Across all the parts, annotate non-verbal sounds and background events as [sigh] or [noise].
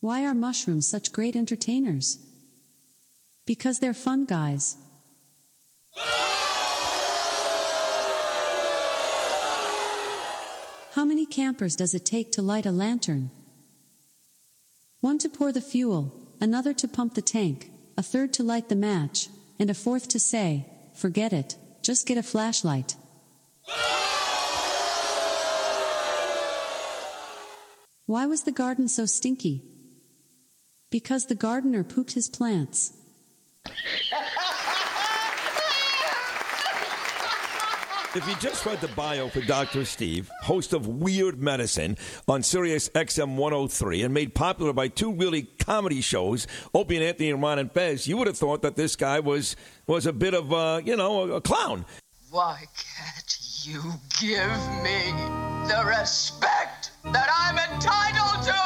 Why are mushrooms such great entertainers? Because they're fun guys. How many campers does it take to light a lantern? One to pour the fuel, another to pump the tank, a third to light the match, and a fourth to say, forget it, just get a flashlight. Why was the garden so stinky? Because the gardener pooped his plants. If you just read the bio for Dr. Steve, host of Weird Medicine on Sirius XM 103 and made popular by two really comedy shows, Opie and Anthony and Ron and Fez, you would have thought that this guy was was a bit of a, you know, a, a clown. Why can't you give me the respect that I'm entitled to?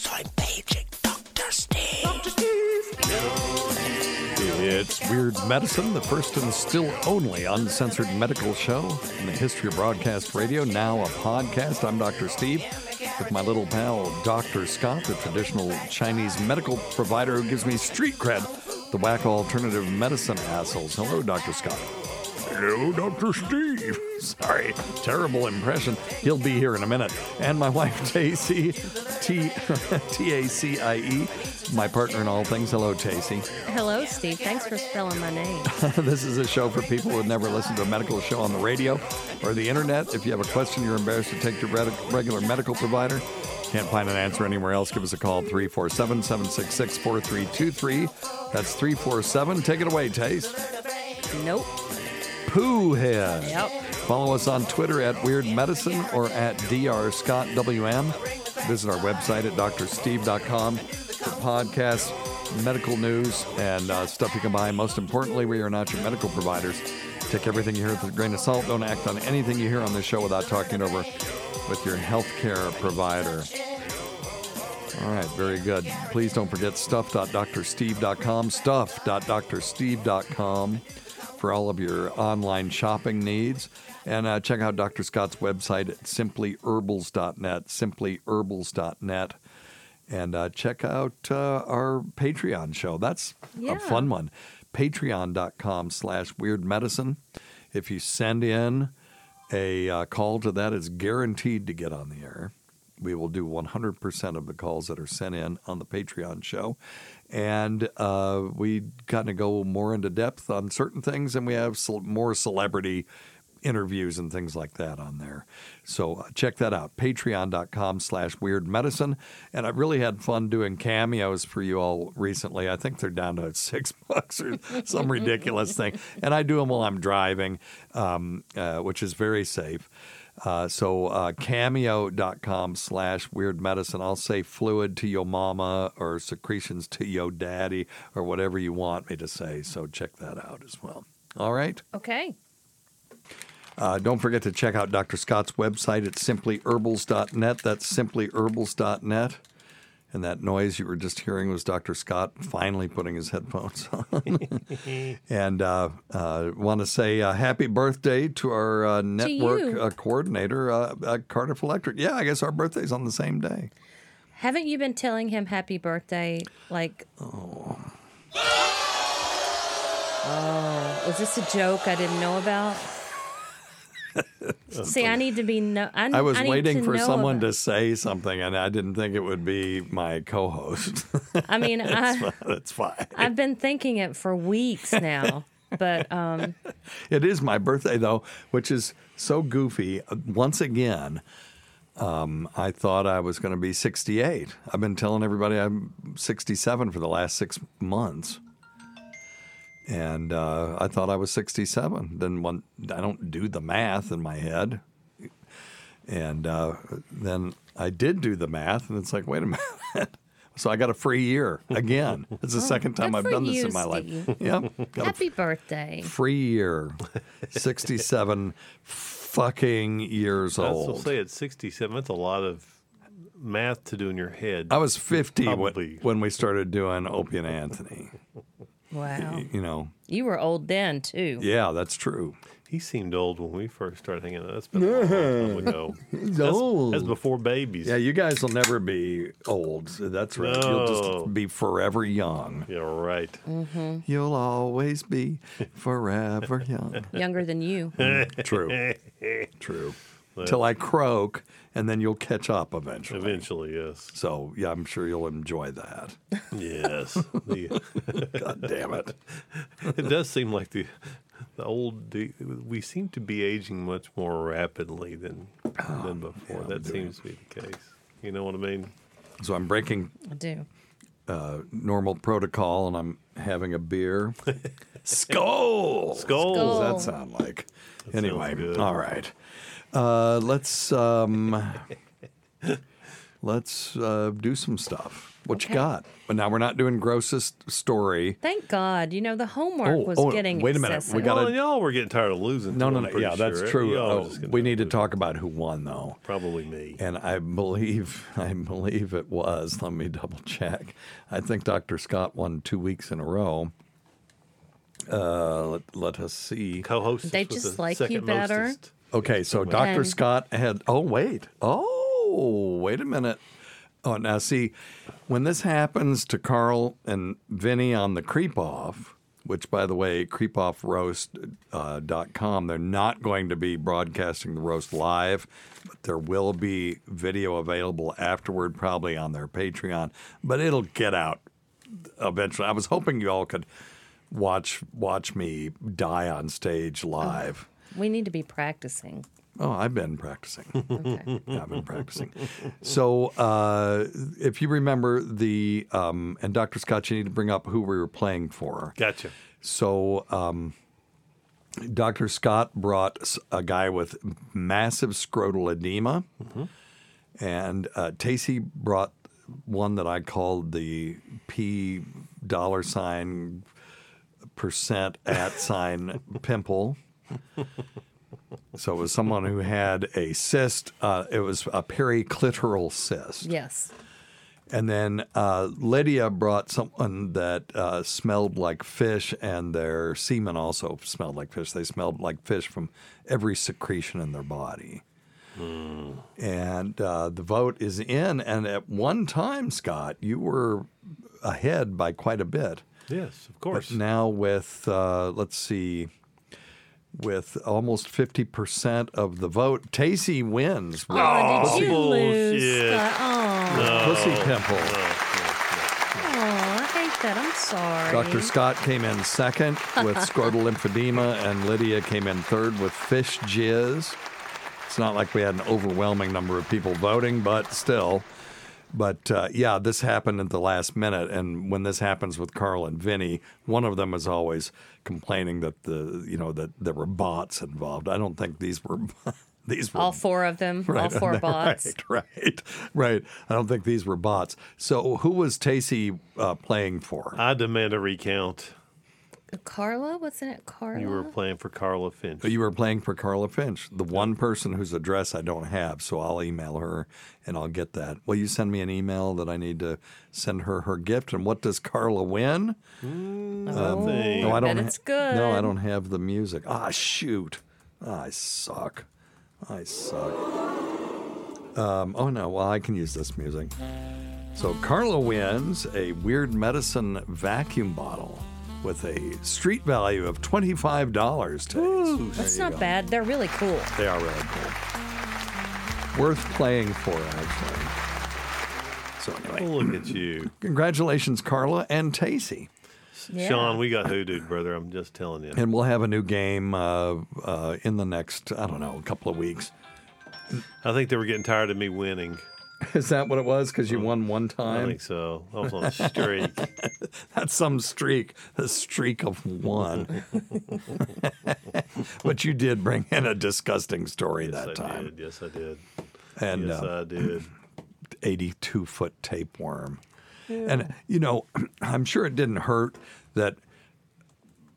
So I'm paging Dr. Steve. Dr. Steve. It's Weird Medicine, the first and still only uncensored medical show in the history of broadcast radio, now a podcast. I'm Dr. Steve with my little pal, Dr. Scott, the traditional Chinese medical provider who gives me street cred, the whack alternative medicine assholes. Hello, Dr. Scott. Hello, Dr. Steve. Sorry, terrible impression. He'll be here in a minute. And my wife, Tacie, [laughs] Tacie, T [laughs] T A C I E, my partner in all things. Hello, Tacie. Hello, Steve. Thanks for spelling my name. [laughs] this is a show for people who have never listened to a medical show on the radio or the internet. If you have a question you're embarrassed to take to your regular medical provider, can't find an answer anywhere else, give us a call 347 766 4323. That's 347. Take it away, Tace. Nope. Pooh Head. Yep. Follow us on Twitter at Weird Medicine or at Dr. Scott WM. Visit our website at drsteve.com for podcasts, medical news, and uh, stuff you can buy. Most importantly, we are not your medical providers. Take everything you hear with a grain of salt. Don't act on anything you hear on this show without talking over with your healthcare provider. All right, very good. Please don't forget stuff.drsteve.com, stuff.drsteve.com for all of your online shopping needs. And uh, check out Dr. Scott's website at simplyherbals.net, simplyherbals.net. And uh, check out uh, our Patreon show. That's yeah. a fun one. Patreon.com slash weird medicine. If you send in a uh, call to that, it's guaranteed to get on the air. We will do 100% of the calls that are sent in on the Patreon show and uh, we kind of go more into depth on certain things, and we have more celebrity interviews and things like that on there. So uh, check that out. Patreon.com slash weird medicine. And I've really had fun doing cameos for you all recently. I think they're down to [laughs] six bucks or some ridiculous thing. And I do them while I'm driving, um, uh, which is very safe. Uh, so uh, cameo.com slash weird medicine. I'll say fluid to your mama or secretions to your daddy or whatever you want me to say. So check that out as well. All right. Okay. Uh, don't forget to check out Dr. Scott's website at simplyherbals.net. That's simplyherbals.net. And that noise you were just hearing was Dr. Scott finally putting his headphones on. [laughs] and uh, uh, want to say uh, happy birthday to our uh, network you. uh, coordinator, uh, uh, Cardiff Electric. Yeah, I guess our birthday's on the same day. Haven't you been telling him happy birthday? Like, Oh. oh, is this a joke I didn't know about? See, I need to be no. I, I was need waiting for someone about- to say something, and I didn't think it would be my co-host. I mean, [laughs] that's, I, fine. that's fine. I've been thinking it for weeks now, but um, [laughs] It is my birthday though, which is so goofy. Once again, um, I thought I was going to be 68. I've been telling everybody I'm 67 for the last six months. And uh, I thought I was 67. Then when I don't do the math in my head, and uh, then I did do the math, and it's like, wait a [laughs] minute. so I got a free year again. [laughs] It's the Oh, second time I've for done this you, in my life. Steve. [laughs] Yep. Got a happy birthday. free year. 67 fucking years I was old. say at 67, that's a lot of math to do in your head. I was 50 when, when we started doing Opie and Anthony. Wow. You know, You were old then too. yeah, that's true. He seemed old when we first started hanging out. That's been a long time [laughs] ago. He's That's, old. that's before babies. Yeah, you guys will never be old. That's right. You'll just be forever young. Yeah, right. hmm You'll always be forever young. Younger than you. [laughs] True. True. Till I croak, and then you'll catch up eventually. Eventually, yes. So, yeah, I'm sure you'll enjoy that. Yes. The- [laughs] God damn it. it does seem like the the old the, we seem to be aging much more rapidly than than before. that seems to be the case. You know what I mean? So I'm breaking I do. uh, normal protocol and I'm having a beer. [laughs] Skull. Skull. What does that sound like? That anyway, all right. Uh, let's um, let's uh, do some stuff. What Okay. you got? But now we're not doing grossest story. Thank God. You know the homework Oh, was oh, getting wait a minute. We excessive. gotta- Well, y'all were getting tired of losing. No, no, no. pretty Yeah, that's true. Oh, we need to talk about who won, though. Probably me. And I believe, [laughs] I believe it was. Let me double check. I think Dr. Scott won two weeks in a row. Uh, let, let us see. Co-host. They just like you better. Okay, so. Dr. Scott had. Oh, wait. Oh, wait a minute. Oh, now see, when this happens to Carl and Vinny on the Creep Off, which, by the way, creepoffroast.com, uh, dot com, they're not going to be broadcasting the roast live, but there will be video available afterward, probably on their Patreon, but it'll get out eventually. I was hoping you all could watch watch me die on stage live. We need to be practicing. Oh, I've been practicing. [laughs] Okay. Yeah, I've been practicing. So, uh, if you remember the, um, and Dr. Scott, you need to bring up who we were playing for. Gotcha. So, um, Dr. Scott brought a guy with massive scrotal edema, and uh, Tacie brought one that I called the P dollar sign percent at sign pimple. [laughs] So it was someone who had a cyst. Uh, it was a periclitoral cyst. Yes. And then uh, Lydia brought someone that uh, smelled like fish, and their semen also smelled like fish. They smelled like fish from every secretion in their body. And uh, the vote is in. And at one time, Scott, you were ahead by quite a bit. Yes, of course. But now with, uh, let's see, with almost 50% of the vote, Tacie wins. with Oh, did you lose? Scott? Oh, Pussy pimple. oh, I hate that. I'm sorry. Dr. Scott came in second with [laughs] scrotal lymphedema, and Lydia came in third with fish jizz. It's not like we had an overwhelming number of people voting, but still. But uh, yeah, this happened at the last minute, and when this happens with Carl and Vinny, one of them is always complaining that the you know that there were bots involved. I don't think these were [laughs] these were All four of them, all four [laughs] bots. Right, right, right. I don't think these were bots. So who was Tacie uh, playing for? I demand a recount. Carla, wasn't it Carla? You were playing for Carla Finch. You were playing for Carla Finch, the one person whose address I don't have. So I'll email her and I'll get that. Will you send me an email that I need to send her her gift? And what does Carla win? Mm, Um, nothing. no, I don't. bet it's good. No, I don't have the music. Ah, shoot! Ah, I suck. I suck. Um, oh no. Well, I can use this music. So Carla wins a Weird Medicine vacuum bottle with a street value of twenty-five dollars. That's not bad. They're really cool. They are really cool. Worth playing for, actually. So anyway, look at you. [clears throat] congratulations, Carla and Tacie. Sean, we got hoodooed, brother. I'm just telling you. And we'll have a new game uh, uh, in the next, I don't know, a couple of weeks. I think they were getting tired of me winning. [laughs] Is that what it was? Because you won one time? I think so. I was on a streak. [laughs] That's some streak, a streak of one. [laughs] but you did bring in a disgusting story yes, that I time. did. Yes, I did. And yes, uh, I did. 82 foot tapeworm. And, you know, [clears throat] I'm sure it didn't hurt that,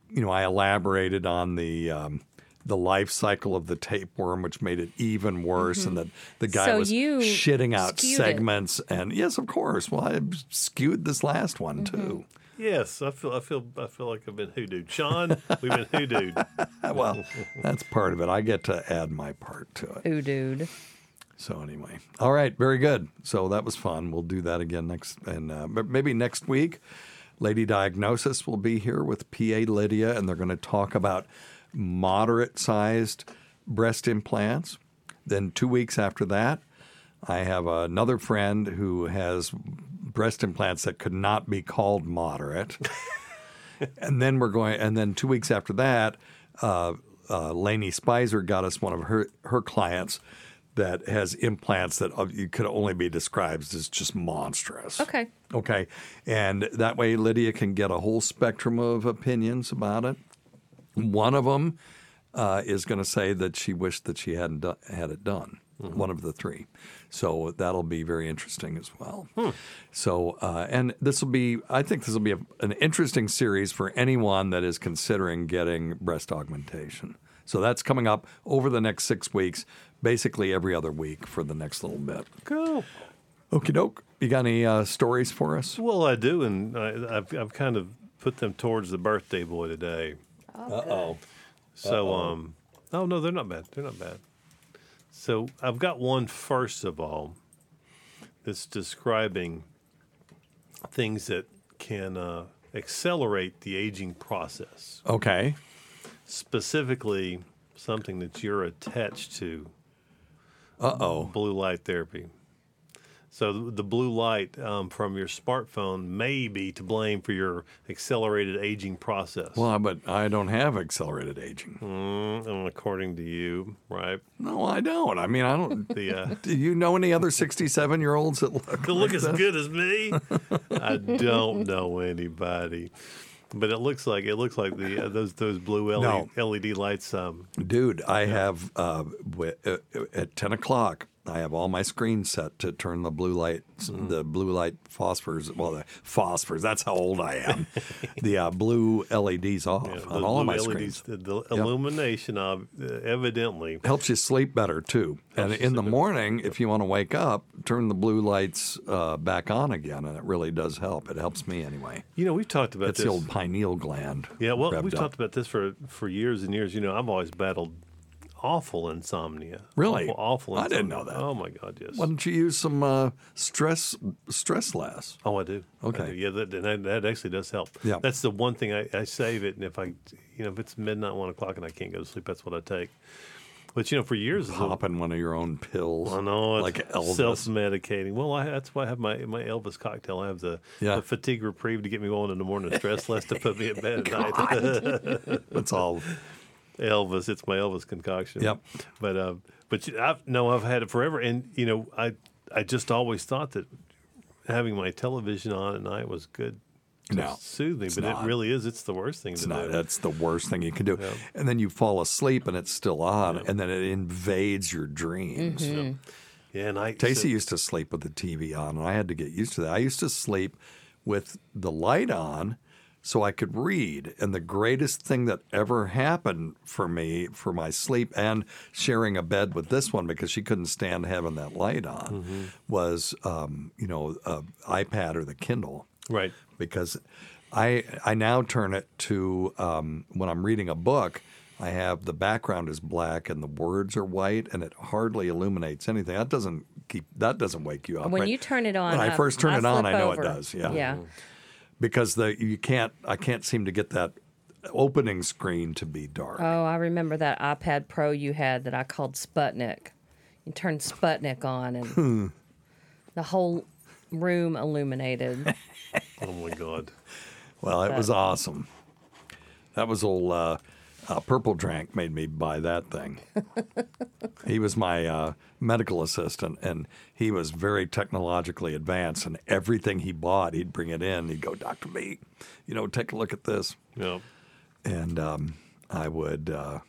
you know, I elaborated on the. Um, the life cycle of the tapeworm, which made it even worse, and that the guy Mm-hmm. So was you shitting out skewed it. segments. And yes, of course. Well, I skewed this last one Mm-hmm. too. Yes, I feel. I feel. I feel like I've been hoodooed. Sean, we've been hoodooed. [laughs] well, that's part of it. I get to add my part to it. Ooh, dude. So anyway, all right, very good. So that was fun. We'll do that again next, and uh, but maybe next week. Lady Diagnosis will be here with PA Lydia, and they're going to talk about moderate-sized breast implants. Then two weeks after that, I have another friend who has breast implants that could not be called moderate. [laughs] and then we're going, and then two weeks after that, uh, uh, Lainey Spicer got us one of her her clients that has implants that uh, you could only be described as just monstrous. Okay. Okay, and that way Lydia can get a whole spectrum of opinions about it. One of them uh, is going to say that she wished that she hadn't do- had it done. One of the three, so that'll be very interesting as well. So, uh, and this will be, I think this will be a, an interesting series for anyone that is considering getting breast augmentation. So that's coming up over the next six weeks, basically every other week for the next little bit. Cool. Okie doke. You got any uh, stories for us? Well, I do, and I, I've I've kind of put them towards the birthday boy today. Uh oh. So, um, oh no, they're not bad. They're not bad. So I've got one first of all that's describing things that can uh, accelerate the aging process. Okay. Specifically, something that you're attached to. Uh oh. Blue light therapy. So the- blue light um, from your smartphone may be to blame for your accelerated aging process. Well, but I don't have accelerated aging. Mm, according to you, right? No, I don't. I mean, I don't. [laughs] The uh, [laughs] Do you know any other 67 year olds that look, to [laughs] look like as this? good as me. I don't know anybody, but it looks like it looks like the uh, those those blue LED, No. LED lights. Um, Dude, I have uh, wi- uh, at 10 o'clock. I have all my screens set to turn the blue light, the blue light phosphors. Well, the phosphors. That's how old I am. the uh, blue LEDs off yeah, on all of my LEDs, screens. the, the illumination of uh, evidently. Helps you sleep better too. And in the morning, if you want to wake up, turn the blue lights uh, back on again, and it really does help. It helps me anyway. You know, we've talked about It's this. the old pineal gland. Yeah, well, we've up. talked about this for for years and years. You know, I've always battled awful insomnia. Really? Awful, awful I didn't know that. Oh my God, yes. Why don't you use some uh, stress stress less? Oh, I do. I Okay. do. Yeah, that, that that actually does help. Yeah. That's the one thing I, I save it, and if I, you know, if it's midnight, one o'clock, and I can't go to sleep, that's what I take. But you know, for years, Popping one of your own pills. I know, it's like Elvis. self-medicating. Well, I, that's why I have my my Elvis cocktail. I have the, Yeah. the fatigue reprieve to get me going in the morning, stress less to put me at bed at [laughs] night. That's all. [laughs] Elvis. It's my Elvis concoction. Yep. But uh, but you- I've no, I've had it forever, and you know, I I just always thought that having my television on at night was good. To No, soothe me, but not. it really is. It's the worst thing It's to not. do. That's the worst thing you can do. Yeah. And then you fall asleep and it's still on, and then it invades your dreams. Mhm. Yeah, and I Casey so- used to sleep with the TV on, and I had to get used to that. I used to sleep with the light on so I could read. And the greatest thing that ever happened for me for my sleep and sharing a bed with this one because she couldn't stand having that light on Mhm. was, um, you know, a iPad or the Kindle. Right. Because I I now turn it to um, when I'm reading a book. I have the background is black and the words are white, and it hardly illuminates anything. That doesn't keep that doesn't wake you up. When right? you turn it on, when I uh, first turn I it on, I know over. it does. Yeah, Yeah. Because the you can't I can't seem to get that opening screen to be dark. Oh, I remember that iPad Pro you had that I called Sputnik. You turned Sputnik on, and the whole room illuminated. [laughs] oh my god! Well, it was awesome. That was old uh, uh, Purple Drank made me buy that thing. [laughs] he was my uh, medical assistant, and he was very technologically advanced. And everything he bought, he'd bring it in. He'd go, Doctor B, you know, take a look at this. Yeah. And um, I would uh,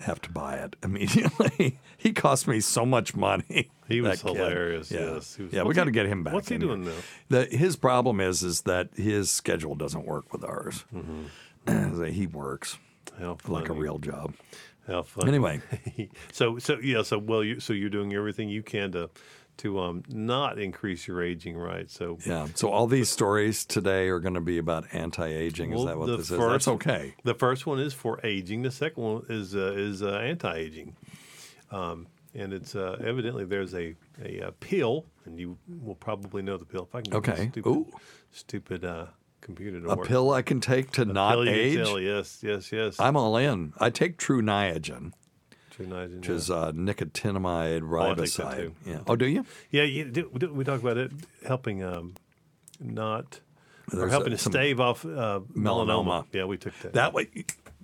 have to buy it [laughs] immediately. he cost me so much money. He was kid. hilarious, Yeah, yes. Was- yeah, we got to get him back. what's he doing now? The, his problem is is that his schedule doesn't work with ours. [clears throat] he works How like a real job. How funny. Anyway. [laughs] so so yeah, so well, you so you're doing everything you can to to um not increase your aging, right? So Yeah. So all these stories today are going to be about anti-aging. is that what this is? That's okay. The first one is for aging. The second one is uh, is uh, anti-aging, um, and it's uh, evidently there's a, a uh pill, and you will probably know the pill. If I can Okay. stupid, Ooh. stupid uh, computer to A work. pill I can take to A not pill you can age. tell, yes, yes, yes. I'm all in. I take Tru Niagen, Tru Niagen, which yeah. is uh, nicotinamide Oh, I take that riboside. too. Yeah. Oh, do you? Yeah, you, do, do- we talk about it helping um, not or helping uh, to stave off uh, melanoma. melanoma. Yeah, we took that. That way.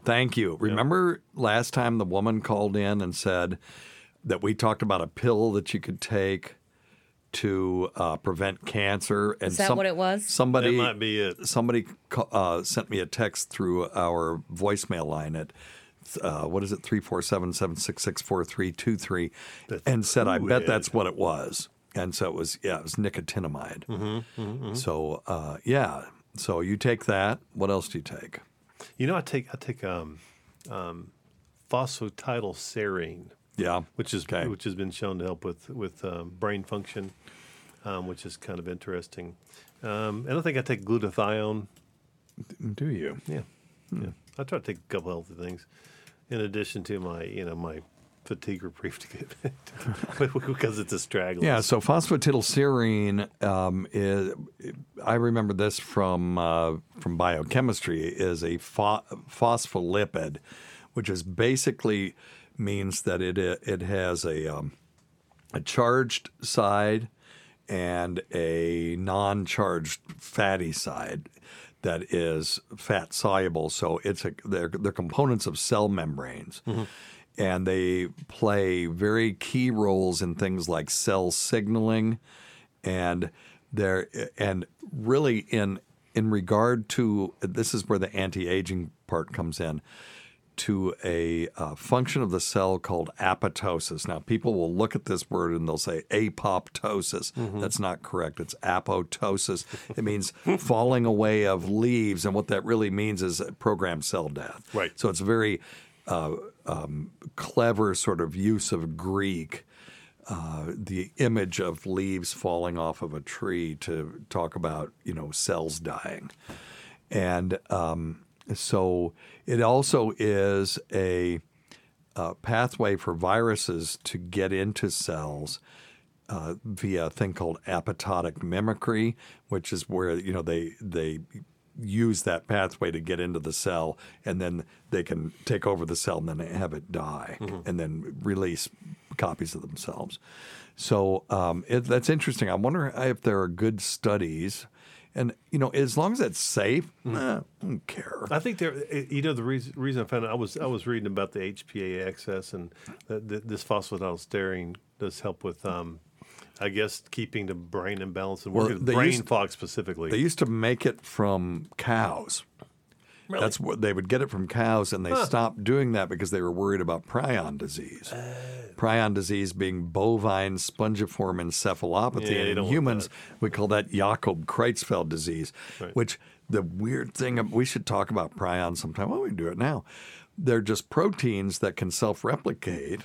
Thank you. Remember last time the woman called in and said that we talked about a pill that you could take to uh, prevent cancer. And Is that what it was? Somebody That might be it. Somebody uh, sent me a text through our voicemail line at. Uh, what is it? Three four seven seven six six four three two three, and said, "I bet Fluid. that's what it was." And so it was. Yeah, it was nicotinamide. Mm-hmm, mm-hmm. So uh, yeah. So you take that. What else do you take? You know, I take I take um, um, phosphatidylserine. Yeah, which is which has been shown to help with with um, brain function, um, which is kind of interesting. Um, and I think I take glutathione. Do you? Yeah, yeah. I try to take a couple healthy things, in addition to my you know my fatigue reprieve to get [laughs] because it's a straggler. Yeah, so phosphatidylserine um, is. I remember this from uh, from biochemistry is a pho- phospholipid, which is basically means that it it has a um, a charged side and a non-charged fatty side that is fat soluble. So it's a they're, they're components of cell membranes. Mm-hmm. And they play very key roles in things like cell signaling, and they're and really in in regard to this is where the anti-aging part comes in to a uh, function of the cell called apoptosis. Now, people will look at this word and they'll say apoptosis. That's not correct. It's apoptosis. it means [laughs] falling away of leaves, and what that really means is programmed cell death. Right. So it's a very uh, um, clever sort of use of Greek. Uh, the image of leaves falling off of a tree to talk about, you know, cells dying. And um, so it also is a, uh pathway for viruses to get into cells uh, via a thing called apoptotic mimicry, which is where you know they they use that pathway to get into the cell, and then they can take over the cell and then have it die, Mhm. and then release copies of themselves. So um, it, that's interesting. I wonder if there are good studies, and you know, as long as it's safe, eh, I don't care. I think there. eh, You know, the reason, reason I found out, I was I was reading about the HPA axis and that that this phosphatidylserine does help with, um, I guess, keeping the brain in balance and working they brain used- fog specifically. They used to make it from cows. Really? That's what they would get it from cows, and they Huh. stopped doing that because they were worried about prion disease. prion disease being bovine spongiform encephalopathy, Yeah, and in humans we call that Jakob Creutzfeldt disease. Right. Which the weird thing we should talk about prions sometime. Well, we can do it now. They're just proteins that can self-replicate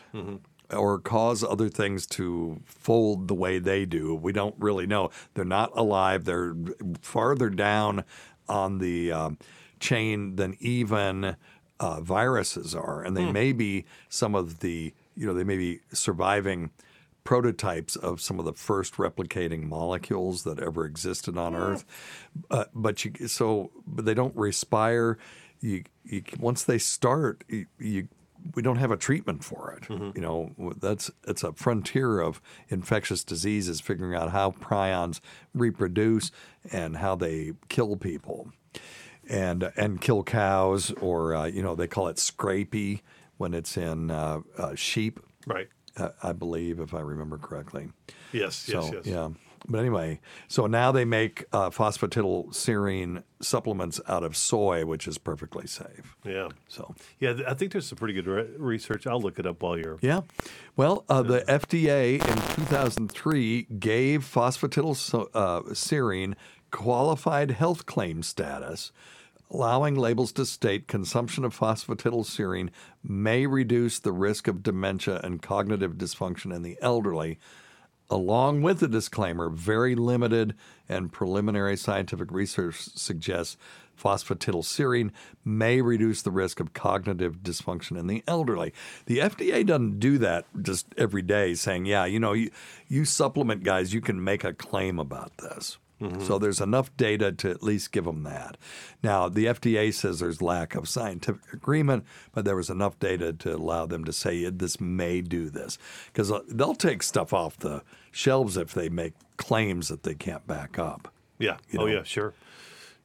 or cause other things to fold the way they do. We don't really know. They're not alive. They're farther down on the um, chain than even uh, viruses are, and they Hmm. may be some of the you know they may be surviving prototypes of some of the first replicating molecules that ever existed on Earth. Uh, but you so but they don't respire. You, you once they start, you, you we don't have a treatment for it. You know that's it's a frontier of infectious diseases, figuring out how prions reproduce and how they kill people, and and kill cows, or uh, you know they call it scrapie when it's in uh, uh, sheep. Right. Uh, I believe, if I remember correctly. Yes, yes, yes. Yeah. But anyway, so now they make uh, phosphatidylserine supplements out of soy, which is perfectly safe. Yeah. So Yeah, I think there's some pretty good re- research. I'll look it up while you're. Yeah. Well, uh, the FDA in 2003 gave phosphatidylserine qualified health claim status, allowing labels to state consumption of phosphatidylserine may reduce the risk of dementia and cognitive dysfunction in the elderly. Along with the disclaimer, very limited and preliminary scientific research suggests phosphatidylserine may reduce the risk of cognitive dysfunction in the elderly. The FDA doesn't do that just every day saying, yeah, you know, you, you supplement guys, you can make a claim about this. So mm-hmm. there's enough data to at least give them that. Now, the FDA says there's lack of scientific agreement, but there was enough data to allow them to say this may do this. Because uh, they'll take stuff off the shelves if they make claims that they can't back up. Yeah. You oh, yeah, sure.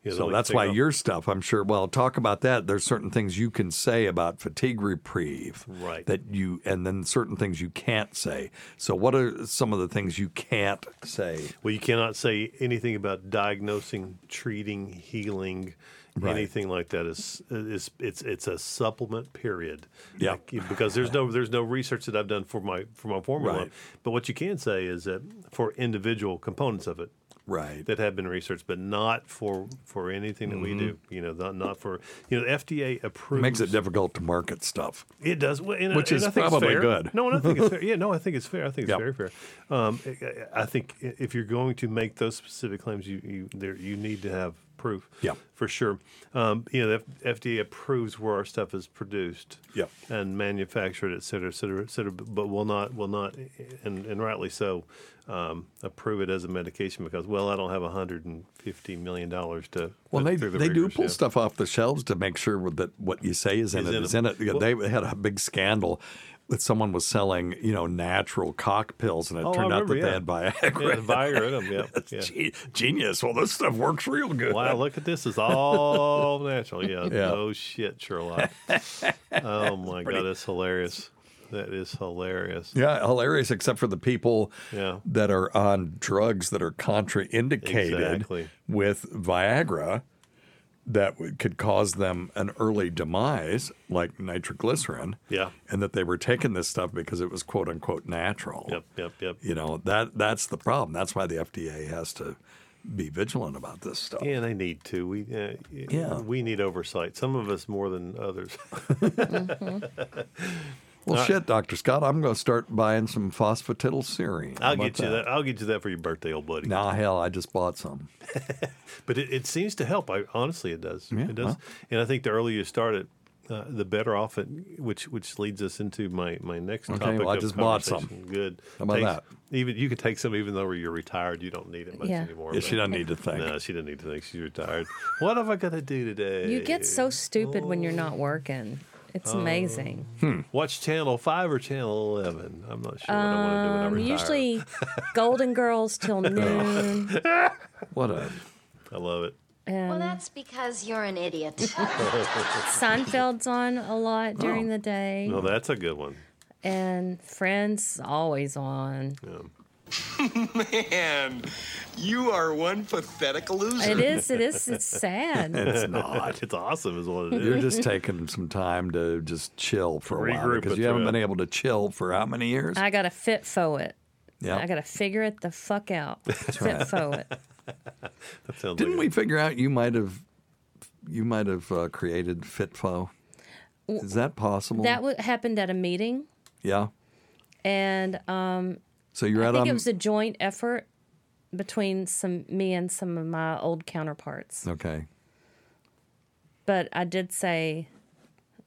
Yeah, so that's why off- your stuff, I'm sure. Well, talk about that. There's certain things you can say about fatigue reprieve, Right. That you, and then certain things you can't say. So, what are some of the things you can't say? Well, you cannot say anything about diagnosing, treating, healing, Right. anything like that. Is is it's it's a supplement period. Yeah. Like, because there's no there's no research that I've done for my for my formula. Right. But what you can say is that for individual components of it, right, that have been researched, but not for for anything that we Mhm. do. You know, not, not for you know the FDA It approves. makes it difficult to market stuff. It does, well, and, Which and is I think it's probably fair. good. No, and I think it's [laughs] fair. Yeah, no, I think it's fair. I think it's Yep. very fair. Um, I- I think if you're going to make those specific claims, you you there you need to have proof. Yeah. for sure. Um, you know, the F- FDA approves where our stuff is produced. Yep. and manufactured, et cetera, et cetera, et cetera, but will not will not, and, and rightly so, um, approve it as a medication because well, I don't have 150 million dollars to. Well, they, the they do pull stuff off the shelves to make sure that what you say is in Is it in is in it. Well- they had a big scandal that someone was selling, you know, natural cock pills, and it Oh, turned out that remember, they had Viagra. Yeah, Viagra in 'em, yeah, yeah. genius. Well, this stuff works real good. Wow, look at this. It's all natural. Yeah. Yeah. Oh, shit, Sherlock. oh, [laughs] my God. That's hilarious. That is hilarious. Yeah, hilarious, except for the people Yeah. that are on drugs that are contraindicated Exactly. with Viagra that could cause them an early demise, like nitroglycerin. Yeah. And that they were taking this stuff because it was quote unquote natural. Yep, yep, yep. You know, that that's the problem. That's why the FDA has to be vigilant about this stuff. Yeah, they need to. We uh, Yeah. we need oversight. Some of us more than others. [laughs] Well, All right. shit, Dr. Scott, I'm going to start buying some phosphatidylserine. I'll about get you that. I'll get you that for your birthday, old buddy. Nah, hell, I just bought some. [laughs] But it, it seems to help. I honestly, it does. Yeah, it does. well. And I think the earlier you start it, uh, the better off it, which which leads us into my my next Okay, topic. well, I of just bought some. Good. How about Takes- that? Even you could take some, even though you're retired. You don't need it much Yeah. anymore. Yeah, she doesn't need to [laughs] think. No, she doesn't need to think. She's retired. what have I got to do today? You get so stupid when you're not working. It's amazing. Hmm. Watch channel five or channel eleven. I'm not sure what I want to do when I Um, retire. usually [laughs] Golden Girls till noon. [laughs] What a I love it. And Well, that's because you're an idiot. [laughs] Seinfeld's on a lot during the day. No, that's a good one. And Friends always on. [laughs] Man, you are one pathetic loser. It is, it is, it's sad. [laughs] It's [laughs] not. It's awesome, is what it is. You're just taking some time to just chill for a while Regroup because with you haven't Fred. been able to chill for how many years? I gotta fit fo it. Yeah. I gotta figure it the fuck out. fit right. fo it. That sounds Didn't like we figure out you might have you might have uh, created Fitfo? Is that possible? That w- happened at a meeting, yeah. and um, So you're I at think um, it was a joint effort between some me and some of my old counterparts. okay. But I did say,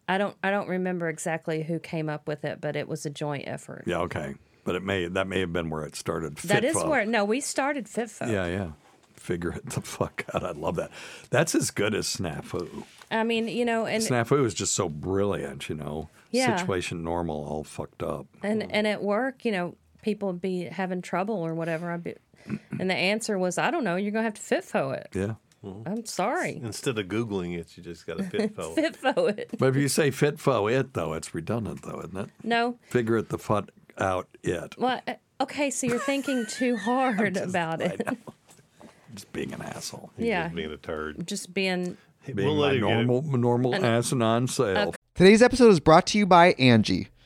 I don't, I don't remember exactly who came up with it, but it was a joint effort. Yeah, okay. But it may that may have been where it started. That is where no, we started FITFO. Yeah, yeah. Figure it the fuck out. I love that. That's as good as Snafu. I mean, you know, and Snafu is just so brilliant, you know. Yeah. Situation normal, all fucked up. and and at work, you know, people would be having trouble or whatever. I'd be, and the answer was, I don't know. You're gonna have to FITFO it. Yeah. I'm sorry. Instead of googling it, you just got to fit fo. [laughs] FITFO it. But if you say Fitfo it though, it's redundant though, isn't it? No. Figure it the fuck out it. Well, uh, okay, so you're thinking too [laughs] hard about it. [laughs] Just being an asshole. Yeah. being a turd. Just being. Being my normal normal An- asinine self. Today's episode is brought to you by Angie.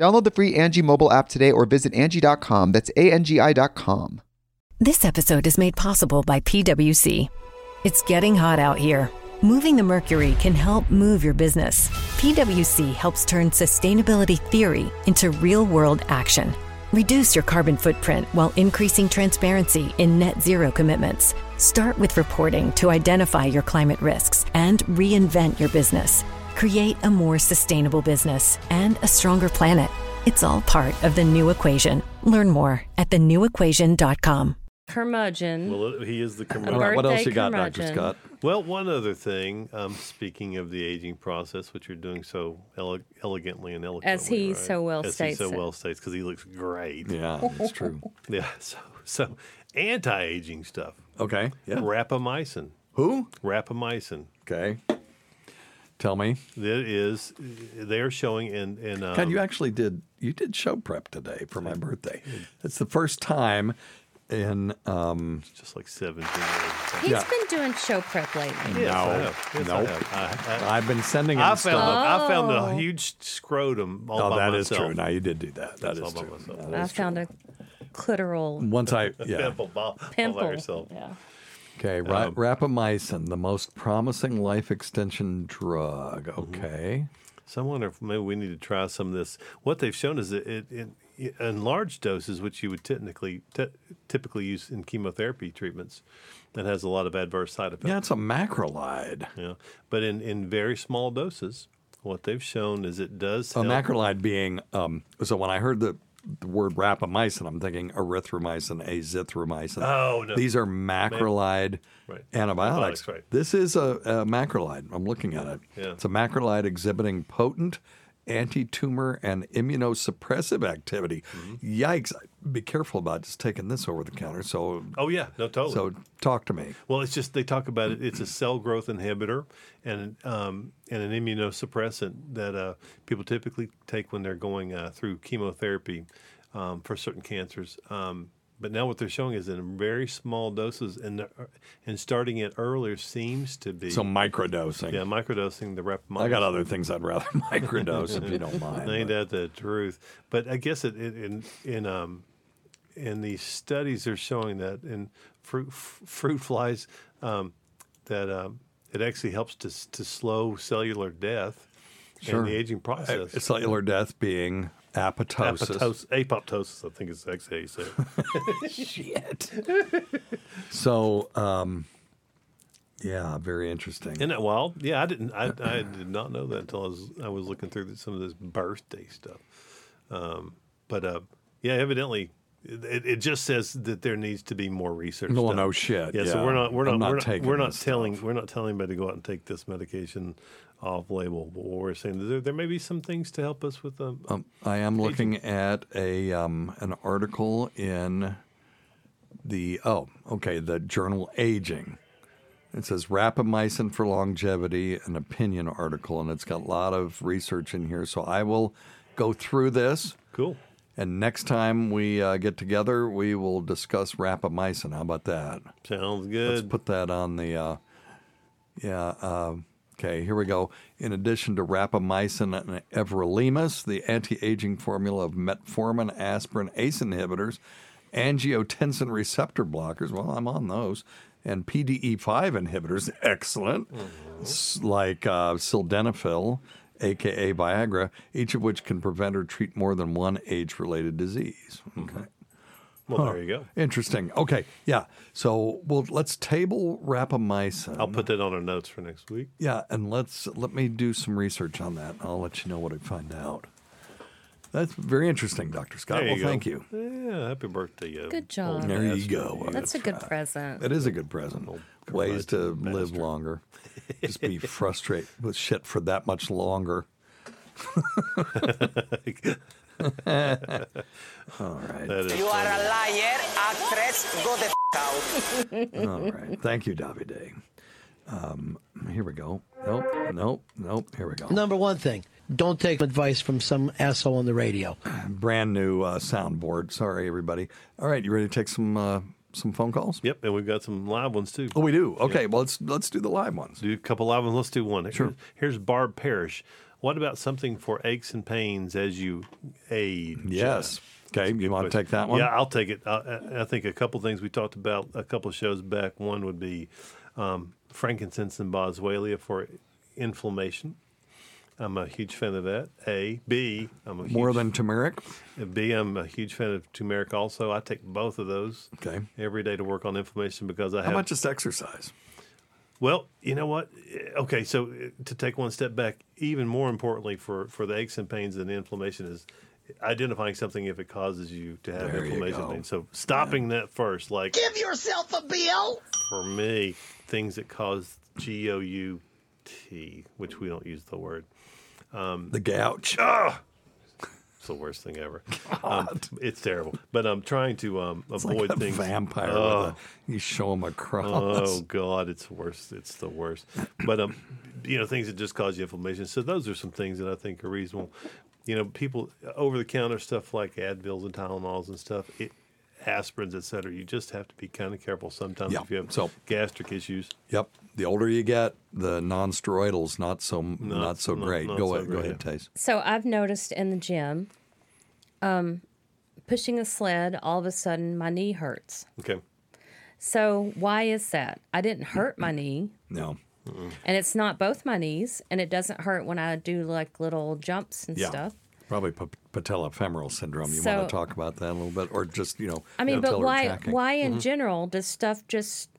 Download the free Angie mobile app today or visit Angie.com. That's A-N-G-I dot com. This episode is made possible by PWC. It's getting hot out here. Moving the mercury can help move your business. PWC helps turn sustainability theory into real world action. Reduce your carbon footprint while increasing transparency in net zero commitments. Start with reporting to identify your climate risks and reinvent your business. Create a more sustainable business and a stronger planet. It's all part of the new equation. Learn more at thenewequation.com. Curmudgeon. Well, he is the A curmudgeon. What else you got, Dr. Scott? Well, one other thing. Um, speaking of the aging process, which you're doing so ele- elegantly and eloquently, As he right? so well states. As states he so it. well states, because he looks great. Yeah, that's true. [laughs] yeah. So, so anti-aging stuff. Okay. Yeah. Rapamycin. Who? Rapamycin. Okay. Tell me. That is, they're showing in in. Um, God, you actually did you did show prep today for my birthday. It's the first time in um just like 17 years. He's been doing show prep lately. Yes, I no, have. Yes, I nope. have. I, I've been sending him I found stuff. a, I found Oh. a huge scrotum all Oh, by that is myself. true. Now you did do that. That That's is all by true. myself. That I is found a clitoral Once I yeah. pimple ball, all pimple. by yourself. Yeah. Okay, ra- rapamycin, the most promising life extension drug. Mm-hmm. Okay. So I wonder if maybe we need to try some of this. What they've shown is that it, it in large doses, which you would technically t- typically use in chemotherapy treatments, that has a lot of adverse side effects. Yeah, it's a macrolide. Yeah, but in in very small doses, what they've shown is it does. A help- macrolide being um, so when I heard the the word rapamycin, I'm thinking erythromycin, azithromycin. Oh, no. These are macrolide Right. antibiotics. Right. This is a, a macrolide. I'm looking at it. Yeah. It's a macrolide exhibiting potent anti-tumor and immunosuppressive activity. Mm-hmm. Yikes! Be careful about just taking this over the counter. So, Oh yeah, no, totally. so talk to me. Well, it's just they talk about it. It's a cell growth inhibitor and um, and an immunosuppressant that uh, people typically take when they're going uh, through chemotherapy um, for certain cancers. Um, but now what they're showing is in very small doses and and starting it earlier seems to be So microdosing. Yeah, microdosing the rep. I got other things I'd rather [laughs] microdose if you don't [laughs] mind. Ain't that the truth? But I guess it, it in in um in these studies they're showing that in fruit f- fruit flies um, that um, it actually helps to to slow cellular death Sure. and the aging process. Uh, cellular death being apoptosis. Apoptosis, apoptosis, I think is actually how you. [laughs] Shit. So, um, yeah, very interesting. Isn't that wild? Yeah, I didn't. I, I did not know that until I was I was looking through some of this birthday stuff. Um, but uh, yeah, evidently, it, it just says that there needs to be more research. Well, done. no shit, Yeah, yeah. so we're not we're not, not we're not, we're not telling we're not telling anybody to go out and take this medication off label. But what we're saying there, there may be some things to help us with um, Um, I am looking at a um, an article in the oh okay the journal Aging. It says rapamycin for longevity, an opinion article, and it's got a lot of research in here. So I will go through this. Cool. And next time we uh, get together, we will discuss rapamycin. How about that? Sounds good. Let's put that on the. Uh, yeah. Uh, okay. Here we go. In addition to rapamycin and everolimus, the anti-aging formula of metformin, aspirin, ACE inhibitors, angiotensin receptor blockers. Well, I'm on those. And PDE5 inhibitors, excellent, S- like uh, sildenafil, aka Viagra, each of which can prevent or treat more than one age-related disease. Mm-hmm. Okay. Well, Huh. there you go. Interesting. Okay, yeah. So, well, let's table rapamycin. I'll put that on our notes for next week. Yeah, and let's let me do some research on that. I'll let you know what I find out. That's very interesting, Doctor Scott. Well, go. thank you. Yeah, happy birthday. Uh, Good job. There you go. That's a good present. It is a good present. Ways to live longer. [laughs] Just be frustrated with shit for that much longer. [laughs] All right. You are a liar, actress. Go the f- out. [laughs] All right. Thank you, Davide. Um, here we go. Nope, nope, nope. Here we go. Number one thing, don't take advice from some asshole on the radio. Brand new uh, soundboard. Sorry, everybody. All right, you ready to take some uh, some phone calls? Yep, and we've got some live ones too. Oh, we do. Okay, Yeah. well let's let's do the live ones. Do a couple live ones. Let's do one. Sure. Here's Barb Parrish. What about something for aches and pains as you age? Yes. Okay, you want to take that one? Yeah, I'll take it. I, I- I think a couple things we talked about a couple shows back. One would be um, frankincense and boswellia for inflammation. I'm a huge fan of that. A, B, I'm a huge, More than turmeric. B, I'm a huge fan of turmeric. Also, I take both of those. Okay. Every day to work on inflammation because I have. How have. about just exercise? Well, you know what? Okay, so uh, to take one step back, even more importantly for, for the aches and pains and the inflammation is identifying something if it causes you to have There you inflammation. go. pain. So stopping that first, like Give yourself a bill. for me, things that cause G O U T, which we don't use the word. Um, The gouch. Ah! It's the worst thing ever. [laughs] Um, it's terrible. But I'm trying to um, It's avoid like a things. vampire. Oh. with a, you show him a cross. Oh God, it's worse. It's the worst. But um, you know, things that just cause you inflammation. So those are some things that I think are reasonable. You know, people over the counter stuff like Advils and Tylenols and stuff, it, aspirins, et cetera. You just have to be kind of careful sometimes Yeah, if you have so- gastric issues. Yep. The older you get, the non-steroidals not so not, so not- great. not go so ahead, go great, ahead, Taste. So I've noticed in the gym, um, pushing a sled, all of a sudden my knee hurts. Okay. So why is that? I didn't hurt my knee, No. and it's not both my knees, and it doesn't hurt when I do like little jumps and Yeah. stuff. Probably pa- patellofemoral syndrome. You So- want to talk about that a little bit, or just you know? I mean, but why? tracking? Why in Mhm. general does stuff just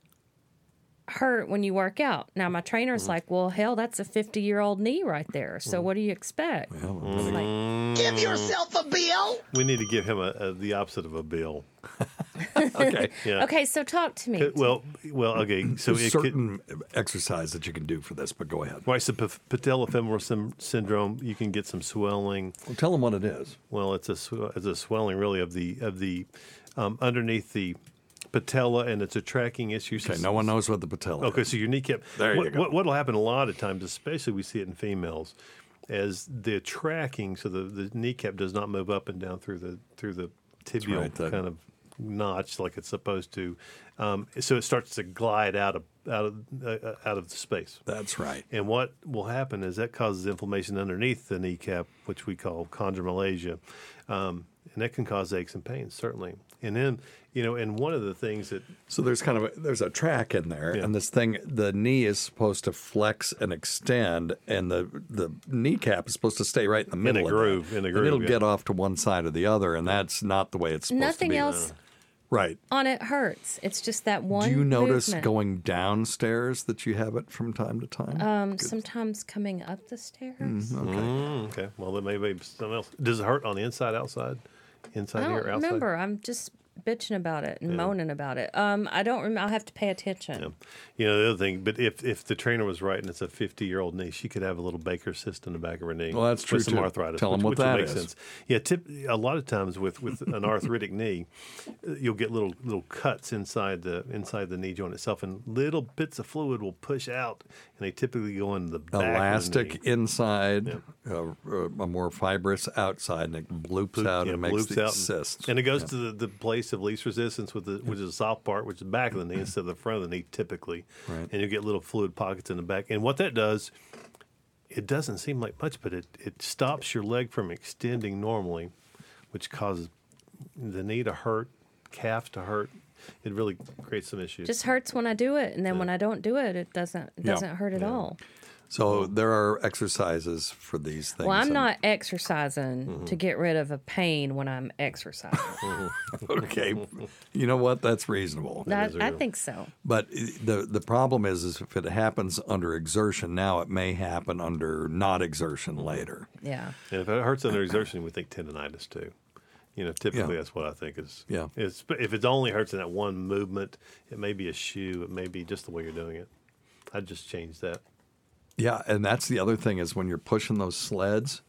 hurt when you work out? Now my trainer's like, "Well, hell, that's a fifty-year-old knee right there. So what do you expect?" It's like, Give yourself a bill. We need to give him a, a, the opposite of a bill. [laughs] okay. [laughs] Yeah. Okay, so talk to me. Well, well, okay. So There's it could, certain exercise that you can do for this, but go ahead. Right, so pa- patellofemoral sym- syndrome, you can get some swelling. Well, tell them what it is. Well, it's a sw- it's a swelling really of the of the um, underneath the patella, and it's a tracking issue. Okay, no one knows what the patella. Okay, so your kneecap. There you what, go. What, what'll happen a lot of times, especially we see it in females, as the tracking, so the, the kneecap does not move up and down through the through the tibial right, that- kind of notch like it's supposed to. Um, so it starts to glide out of out of uh, out of the space. That's right. And what will happen is that causes inflammation underneath the kneecap, which we call chondromalacia, um, and that can cause aches and pains certainly. And then you know, and one of the things that So there's kind of a, there's a track in there, and this thing, the knee is supposed to flex and extend, and the the kneecap is supposed to stay right in the middle In a middle. of that. groove, in a And groove, it'll yeah. get off to one side or the other, and that's not the way it's supposed Nothing to be. Nothing else Right. on it hurts. It's just that one. Do you notice movement. going downstairs that you have it from time to time? Um, sometimes coming up the stairs. okay. Mm, okay. Well, then maybe something else. Does it hurt on the inside, outside, inside I here, don't outside? remember. I'm just bitching about it and Yeah. moaning about it. Um, I don't remember. I'll have to pay attention. Yeah. You know the other thing, but if if the trainer was right and it's a fifty year old knee, she could have a little Baker cyst in the back of her knee. Well, that's true, With some too. arthritis. Tell 'em which, what which that would make is. sense. Yeah, tip, a lot of times with with an arthritic knee, uh, you'll get little little cuts inside the inside the knee joint itself, and little bits of fluid will push out, and they typically go in the back. of the. Elastic inside, uh, uh, a more fibrous outside, and it bloops out Yeah, and makes the out cyst. And it goes Yeah. to the, the place of least resistance, with the, which is the soft part, which is the back of the knee instead of the front of the knee, typically. Right. And you get little fluid pockets in the back. And what that does, it doesn't seem like much, but it, it stops your leg from extending normally, which causes the knee to hurt, calf to hurt. It really creates some issues. Just hurts when I do it, and then when I don't do it, it doesn't it doesn't hurt at all. So there are exercises for these things. Well, I'm not exercising Mm-hmm. to get rid of a pain when I'm exercising. [laughs] okay, you know what? That's reasonable. I, I think so. But the the problem is, is if it happens under exertion now, it may happen under not exertion later. Yeah. And if it hurts under exertion, we think tendonitis too. You know, typically Yeah. that's what I think is. Yeah. It's, if it only hurts in that one movement, it may be a shoe. It may be just the way you're doing it. I'd just change that. Yeah, and that's the other thing is when you're pushing those sleds.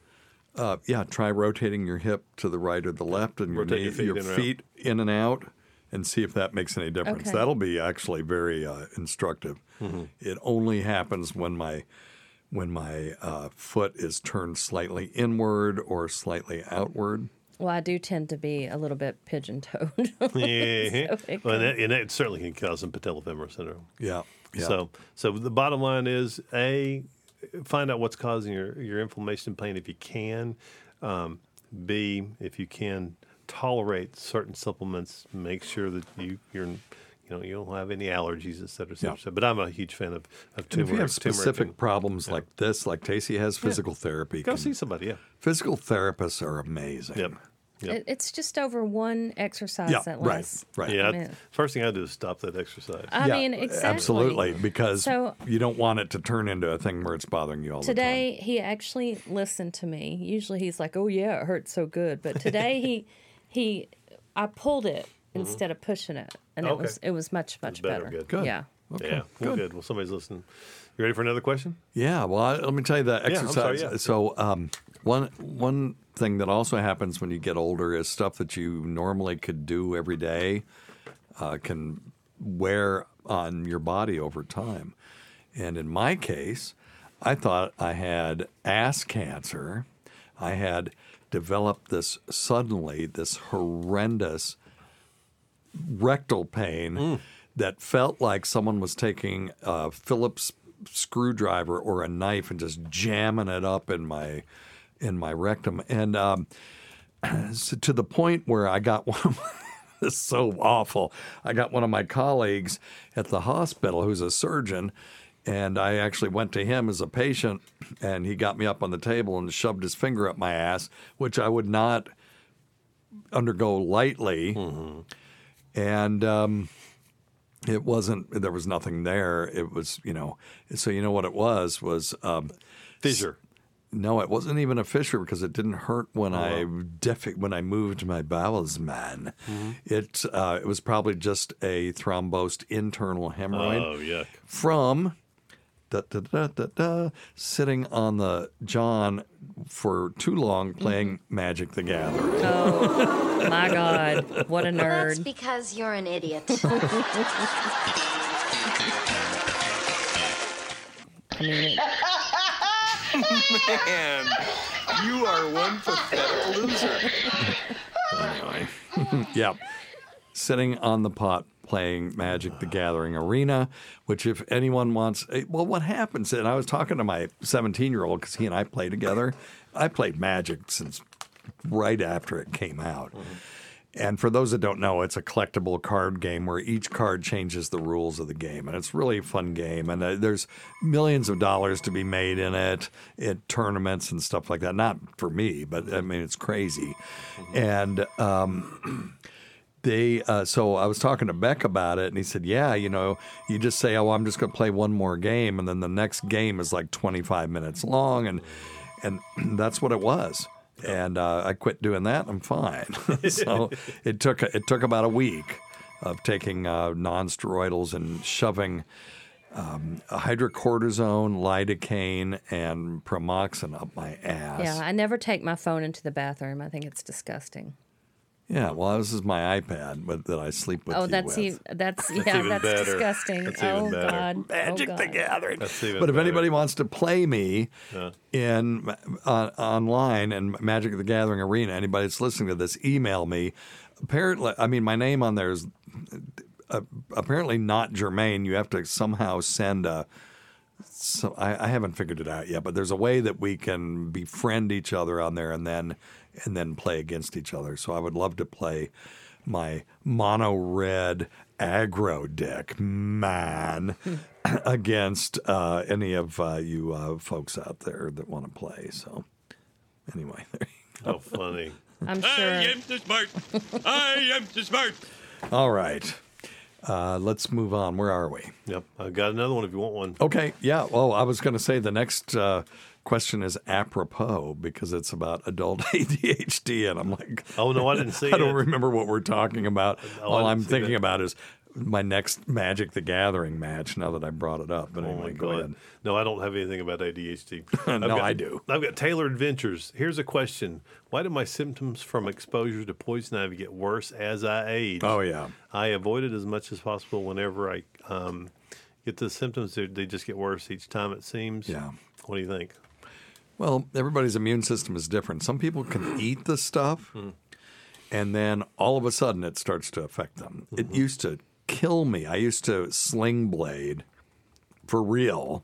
Uh, yeah, try rotating your hip to the right or the left, and your, knee, your feet your in and out. feet in and out, and see if that makes any difference. Okay. That'll be actually very uh, instructive. Mhm. It only happens when my when my uh, foot is turned slightly inward or slightly outward. Well, I do tend to be a little bit pigeon-toed. [laughs] yeah. So it well, and, can- that, and that certainly can cause some patellofemoral syndrome. Yeah. yeah. So, so the bottom line is a find out what's causing your your inflammation and pain if you can. Um, B, if you can tolerate certain supplements, make sure that you you're you know you don't have any allergies, et cetera, et cetera. Yeah. But I'm a huge fan of of tumor. And if you have specific and- problems like this, like Tacie has Yeah. physical therapy, Go can- see somebody. Yeah. Physical therapists are amazing. Yep. It, it's just over one exercise Yeah, that right, lasts. right. Yeah. I I- mean, first thing I do is stop that exercise. I mean, exactly. Absolutely, because So- you don't want it to turn into a thing where it's bothering you all the time. Today he actually listened to me. Usually he's like, "Oh yeah, it hurts so good," but today he [laughs] he I pulled it instead of pushing it, and it Mm-hmm. Was it was much much better, better. good. Good. Yeah. Yeah. Well, good. Well, somebody's listening. You ready for another question? Yeah, well, I, let me tell you Yeah, I'm exercise. sorry, yeah. So, um, one one thing that also happens when you get older is stuff that you normally could do every day uh, can wear on your body over time. And in my case, I thought I had ass cancer. I had developed this suddenly this horrendous rectal pain Mm. that felt like someone was taking a Phillips screwdriver or a knife and just jamming it up in my in my rectum, and um, [clears throat] so to the point where I got [laughs] one. Of my, this is so awful. I got one of my colleagues at the hospital who's a surgeon. And I actually went to him as a patient, and he got me up on the table and shoved his finger up my ass, which I would not undergo lightly. And um, it wasn't. There was nothing there. It was, you know. So you know what it was was um, Fissure. No, it wasn't even a fissure because it didn't hurt when I defi- when I moved my bowels, man. Mhm. It uh, it was probably just a thrombosed internal hemorrhoid Oh, yuck. from da, da, da, da, da, sitting on the John for too long playing mm-hmm. Magic the Gathering. Oh my God! What a nerd. That's nerd. because you're an idiot. [laughs] I mean, Man, you are one pathetic loser. anyway, [laughs] yeah, sitting on the pot playing Magic the Gathering Arena, which if anyone wants, eh, well, what happens? And I was talking to my 17 year old because he and I play together. I played Magic since right after it came out. And for those that don't know, it's a collectible card game where each card changes the rules of the game, and it's really a fun game. And uh, there's millions of dollars to be made in it, in tournaments and stuff like that. Not for me, but I mean it's crazy. And um, [clears throat] they, uh, so I was talking to Beck about it, and he said, "Yeah, you know, you just say, oh, I'm just going to play one more game, and then the next game is like 25 minutes long, and and [clears throat] that's what it was." and uh, I quit doing that. I'm fine. [laughs] so [laughs] it took it took about a week of taking uh, non-steroidals and shoving um, hydrocortisone, lidocaine, and pramoxine up my ass. yeah, I never take my phone into the bathroom. I think it's disgusting. Yeah, well, this is my iPad but, that I sleep with. oh, you that's with. e- that's That's yeah, even that's better. disgusting. That's oh even better. God, Magic oh, the Gathering. That's even But if anybody wants to play me in uh, online and Magic the Gathering Arena, anybody that's listening to this, email me. Apparently, I mean, my name on there is uh, apparently not germane. You have to somehow send a. So I, I haven't figured it out yet, but there's a way that we can befriend each other on there and then and then play against each other. So I would love to play my mono red aggro deck, man, [laughs] against uh, any of uh, you uh, folks out there that want to play. So anyway, [laughs] there you How funny. I'm sure. [laughs] I am too smart. I am too smart. All right. Uh, let's move on. Where are we? Yep. I've got another one if you want one. Okay. Yeah. Well, I was going to say the next uh, question is apropos because it's about adult [laughs] ADHD, and I'm like, Oh, no, I didn't [laughs] see I don't it. remember what we're talking about. I All I'm thinking that. about is my next Magic the Gathering match. Now that I brought it up, but Oh anyway, my go God. ahead. No, I don't have anything about ADHD. [laughs] No, got- I do. I've got Taylor Adventures. Here's a question: Why do my symptoms from exposure to poison ivy get worse as I age? Oh, yeah. I avoid it as much as possible. Whenever I um, get the symptoms, they, they just get worse each time. It seems. Yeah. What do you think? Well, everybody's immune system is different. Some people can [clears throat] eat the stuff, Hmm. and then all of a sudden it starts to affect them. Mm-hmm. It used to kill me. I used to sling blade for real.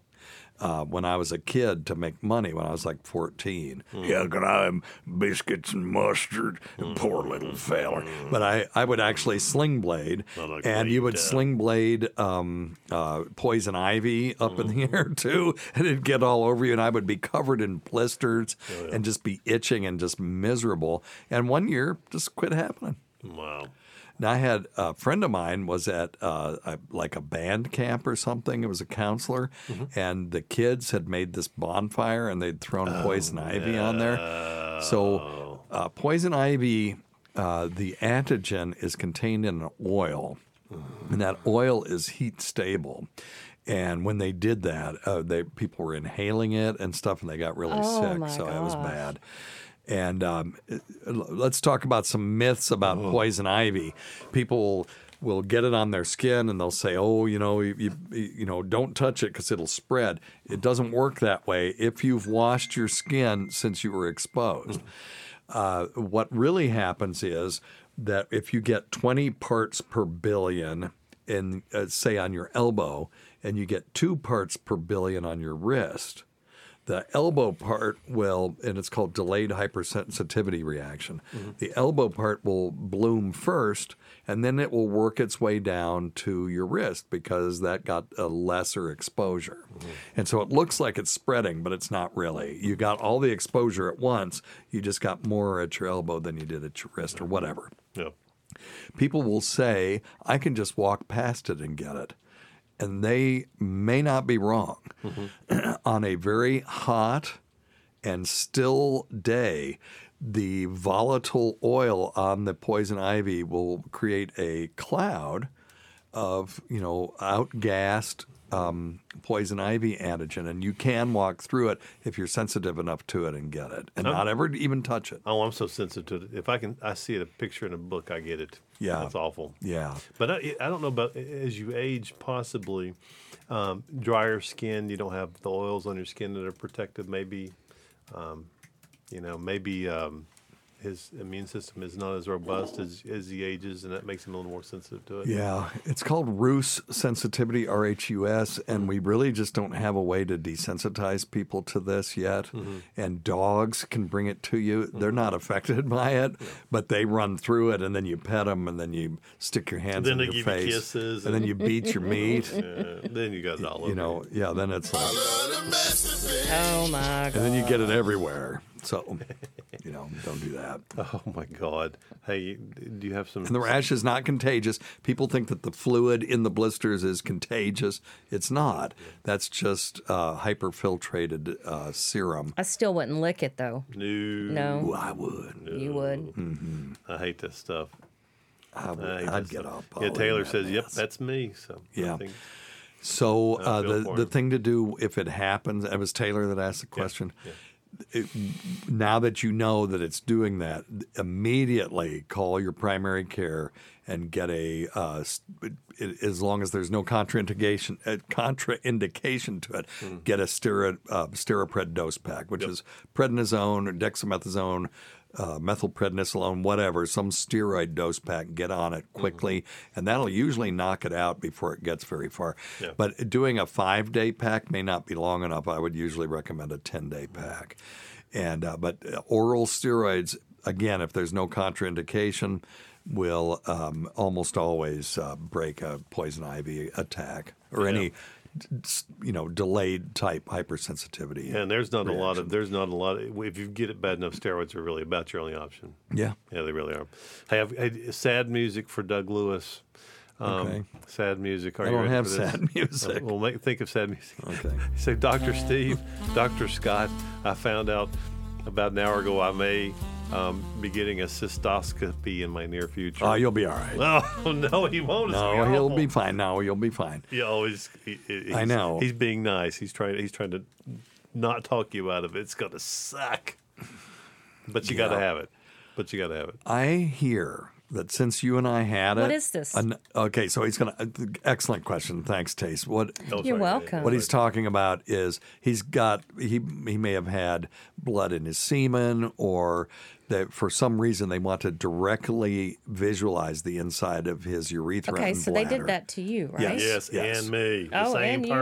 Uh, when I was a kid to make money when I was like 14. Hmm. Yeah, could I have biscuits and mustard? Poor little feller. But I, I would actually sling blade, and you would uh, sling blade um, uh, poison ivy up in the air too, and it'd get all over you, and I would be covered in blisters and just be itching and just miserable. And one year, just quit happening. Wow. Now I had a friend of mine was at uh, a, like a band camp or something. It was a counselor, and the kids had made this bonfire and they'd thrown poison ivy on there. So uh, poison ivy, uh, the antigen is contained in an oil, and that oil is heat stable. And when they did that, uh, they people were inhaling it and stuff, and they got really Oh, sick. my so it was gosh. bad. And um, let's talk about some myths about poison ivy. People will, will get it on their skin and they'll say, "Oh, you know, you you, you know, don't touch it because it'll spread." It doesn't work that way. If you've washed your skin since you were exposed, uh, what really happens is that if you get 20 parts per billion in, uh, say, on your elbow, and you get two parts per billion on your wrist, The elbow part will, and it's called delayed hypersensitivity reaction. Mm-hmm. The elbow part will bloom first, and then it will work its way down to your wrist because that got a lesser exposure. Mm-hmm. And so it looks like it's spreading, but it's not really. You got all the exposure at once, you just got more at your elbow than you did at your wrist or whatever. Yeah. People will say, I can just walk past it and get it. And they may not be wrong. Mm-hmm. [clears throat] On a very hot and still day, the volatile oil on the poison ivy will create a cloud of, you know, outgassed um, poison ivy antigen, and you can walk through it if you're sensitive enough to it and get it, and Oh. not ever even touch it. Oh, I'm so sensitive to it. If I can, I see a picture in a book, I get it. Yeah. that's awful. Yeah. But I, I don't know about as you age, possibly um, drier skin. You don't have the oils on your skin that are protective. Maybe, um, you know, maybe um, his immune system is not as robust as, as he ages, and that makes him a little more sensitive to it. Yeah, it's called Rhus sensitivity, R H U S, and we really just don't have a way to desensitize people to this yet. Mhm. And dogs can bring it to you. They're not affected [laughs] by it, but they run through it, and then you pet them, and then you stick your hands then in they your give face, you kisses, and then you beat your [laughs] meat. Yeah, then you got it all over. You know, yeah. Then it's like, Oh my god. and then you get it everywhere. So, you know, don't do that. [laughs] Oh my God! Hey, do you have some? And the rash is not contagious. People think that the fluid in the blisters is contagious. It's not. That's just uh, hyperfiltrated uh, serum. I still wouldn't lick it though. No. No. I would. You would. Mm-hmm. I hate this stuff. I would, I I'd get stuff. up. Yeah, Taylor in that says, "Yep, that's me." So I Yeah. think- So uh, the the thing to do if it happens, it was Taylor that asked the question. It- now that you know that it's doing that, immediately call your primary care and get a. Uh, it- as long as there's no contraindication, uh, contraindication to it, get a steroid, uh, steropred dose pack, which is prednisone or dexamethasone, uh, methylprednisolone, whatever, some steroid dose pack. Get on it quickly, and that'll usually knock it out before it gets very far. Yeah. But doing a five day pack may not be long enough. I would usually recommend a 10 day pack. And uh, but uh, oral steroids, again, if there's no contraindication, will um, almost always uh, break a poison ivy attack or Yeah. any you know delayed type hypersensitivity. And there's not a lot of there's not a lot of if you get it bad enough, steroids are really about your only option. Yeah. yeah, they really are. I've, hey sad music for Doug Lewis. Um, Okay. Sad music. Are I you don't have sad [laughs] music. Uh, well, make, think of sad music. Okay. [laughs] so, Dr. Steve, Dr. Scott, I found out about an hour ago I may um, be getting a cystoscopy in my near future. Oh, you'll be all right. Oh [laughs] no, he won't. It's No, he'll awful. be fine. No, you'll be fine. Yeah, always. He, he- I he's- know. He's being nice. He's trying. He's trying to not talk you out of it. It's gonna suck, but you got to Yeah. have it. But you got to have it. I hear that since you and I had What what is this? an- okay, so he's going to. Uh, excellent question. Thanks, Taste. What? You're welcome. What he's talking about is he's got he he may have had blood in his semen or that for some reason they want to directly visualize the inside of his urethra. Okay, and so they did that to you, right? Yes. Yes, and me, the Oh, same and you.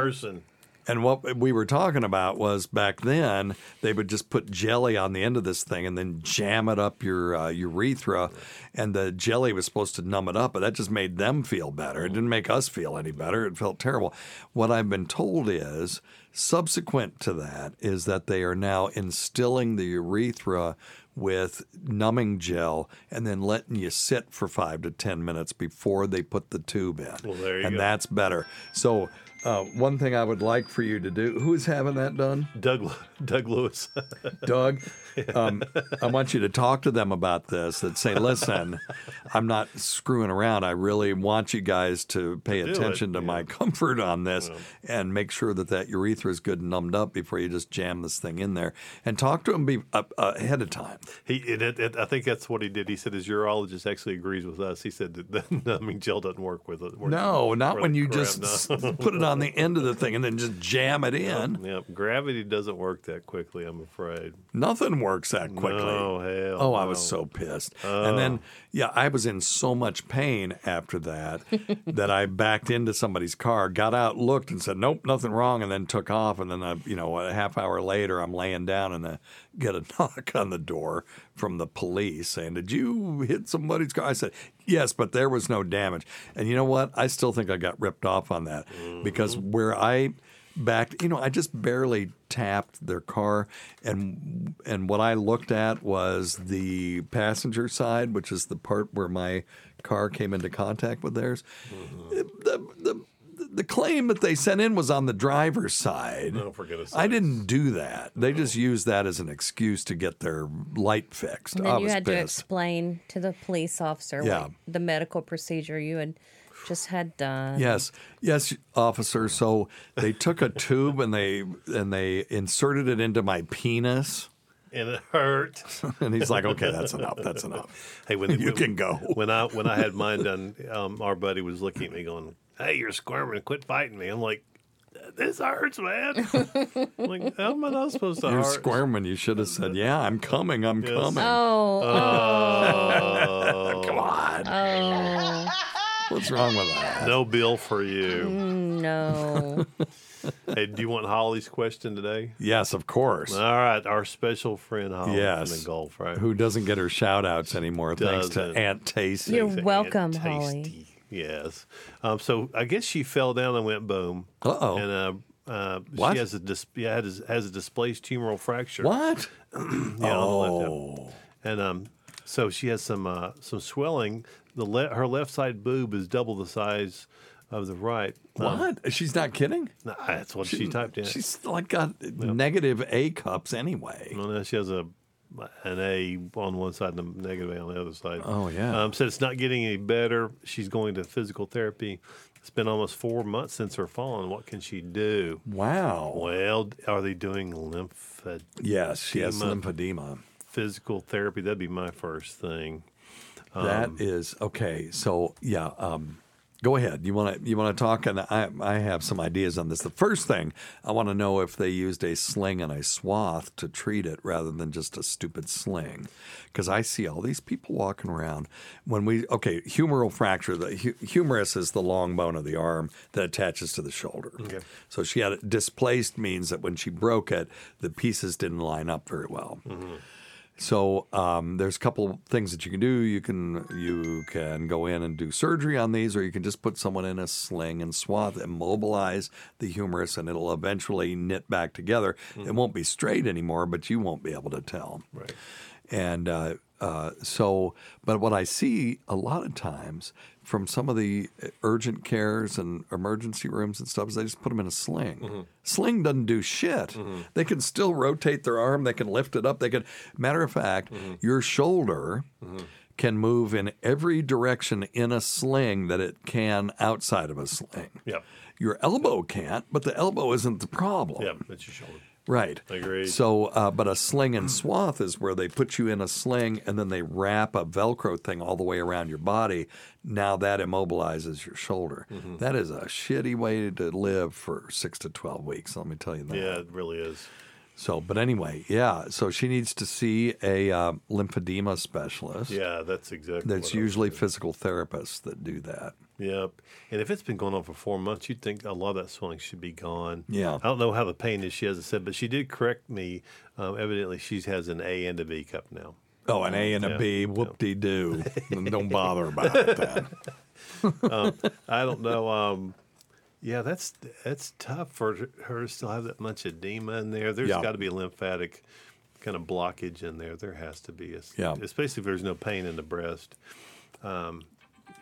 And what we were talking about was back then they would just put jelly on the end of this thing and then jam it up your uh, urethra, and the jelly was supposed to numb it up, but that just made them feel better. It didn't make us feel any better. It felt terrible. What I've been told is subsequent to that is that they are now instilling the urethra with numbing gel and then letting you sit for five to ten minutes before they put the tube in. Well, there you and go. that's better. So uh, one thing I would like for you to do. Who's having that done? Doug, Doug Lewis. [laughs] Doug, um, I want you to talk to them about this. That say, listen, I'm not screwing around. I really want you guys to pay Do it, attention to my comfort on this and make sure that that urethra is good and numbed up before you just jam this thing in there. And talk to them be, uh, uh, ahead of time. He, it, it- I think that's what he did. He said his urologist actually agrees with us. He said that [laughs] the numbing gel doesn't work with it. No, not when you just no. put it on [laughs] on the end of the thing and then just jam it in. Yep. Gravity doesn't work that quickly, I'm afraid. Nothing works that quickly. No, hell Oh, I was so pissed. Oh. And then, yeah, I was in so much pain after that [laughs] that I backed into somebody's car, got out, looked, and said, "Nope, nothing wrong," and then took off. And then, I, you know, a half hour later, I'm laying down and I get a [laughs] knock on the door from the police saying, "Did you hit somebody's car?" I said, "Yes, but there was no damage." And you know what? I still think I got ripped off on that because mm-hmm. where I backed you know i just barely tapped their car and and what i looked at was the passenger side which is the part where my car came into contact with theirs mm-hmm. the, the the claim that they sent in was on the driver's side. No, for goodness I didn't do that. They just used that as an excuse to get their light fixed. And I then you was had to explain to the police officer Yeah. what the medical procedure you had just had done. Yes, yes, officer. So they took a tube and they and they inserted it into my penis. And it hurt. [laughs] and he's like, "Okay, that's enough. That's enough. Hey, when you when- can go." When I when I had mine done, um, our buddy was looking at me going, "Hey, you're squirming. Quit fighting me." I'm like, "This hurts, man." [laughs] Like, how am I not supposed to You're hurt? squirming. You should have said, "Yeah, I'm coming. I'm Yes. coming." Oh, [laughs] come on. Oh. [laughs] What's wrong with that? No bill for you. Mm, no. hey, do you want Holly's question today? Yes, of course. All right, our special friend Holly yes. from the Gulf, right? Who doesn't get her shout outs anymore thanks to Doesn't. Aunt Tasty. You're Aunt welcome, Tasty. Holly. Yes. Um, so I guess she fell down and went boom. Uh-oh. And uh, uh, she has a dis- yeah, has, has a displaced humeral fracture. What? [clears throat] yeah, on the left. And um, so she has some uh, some swelling. The le- her left side boob is double the size of the right. Um, What? She's not kidding. nah, that's what she, typed in. She's like got negative A cups anyway. Well, no, she has a an A on one side and a negative A on the other side. Oh, yeah. Um, said it's not getting any better. She's going to physical therapy. It's been almost four months since her fall, and what can she do? Wow. Well, are they doing lymphedema? Yes, she has lymphedema. Physical therapy. That'd be my first thing. That Um, is okay. So yeah, um, go ahead. You want to you want to talk, and I I have some ideas on this. The first thing I want to know if they used a sling and a swath to treat it rather than just a stupid sling, because I see all these people walking around when we okay humeral fracture. The hu- humerus is the long bone of the arm that attaches to the shoulder. Okay. So she had it displaced means that when she broke it, the pieces didn't line up very well. Mm-hmm. So um, there's a couple things that you can do. You can you can go in and do surgery on these, or you can just put someone in a sling and swath, immobilize the humerus, and it'll eventually knit back together. It won't be straight anymore, but you won't be able to tell. Right. And uh, uh, so, but what I see a lot of times from some of the uh, urgent cares and emergency rooms and stuff is they just put them in a sling. Mm-hmm. Sling doesn't do shit. Mm-hmm. They can still rotate their arm. They can lift it up. They can. Matter of fact, mm-hmm. your shoulder can move in every direction in a sling that it can outside of a sling. Yep. Your elbow can't, but the elbow isn't the problem. Yeah, that's your shoulder. Right. Agreed. So, uh, but a sling and swath is where they put you in a sling and then they wrap a Velcro thing all the way around your body. Now that immobilizes your shoulder. Mhm. That is a shitty way to live for six to 12 weeks. Let me tell you that. Yeah, it really is. So, but anyway, yeah. So she needs to see a uh, lymphedema specialist. Yeah, that's exactly. That's usually physical therapists that do that. Yep. And if it's been going on for four months, you'd think a lot of that swelling should be gone. Yeah. I don't know how the pain is, she hasn't said, but she did correct me. Um, evidently, she has an A and a B cup now. Oh, an A and a Yeah. B, whoop de doo. [laughs] Don't bother about it then. [laughs] um, I don't know. Um, yeah, that's that's tough for her to still have that much edema in there. There's Yeah. got to be a lymphatic kind of blockage in there. There has to be, Es- Yeah. especially if there's no pain in the breast. Um,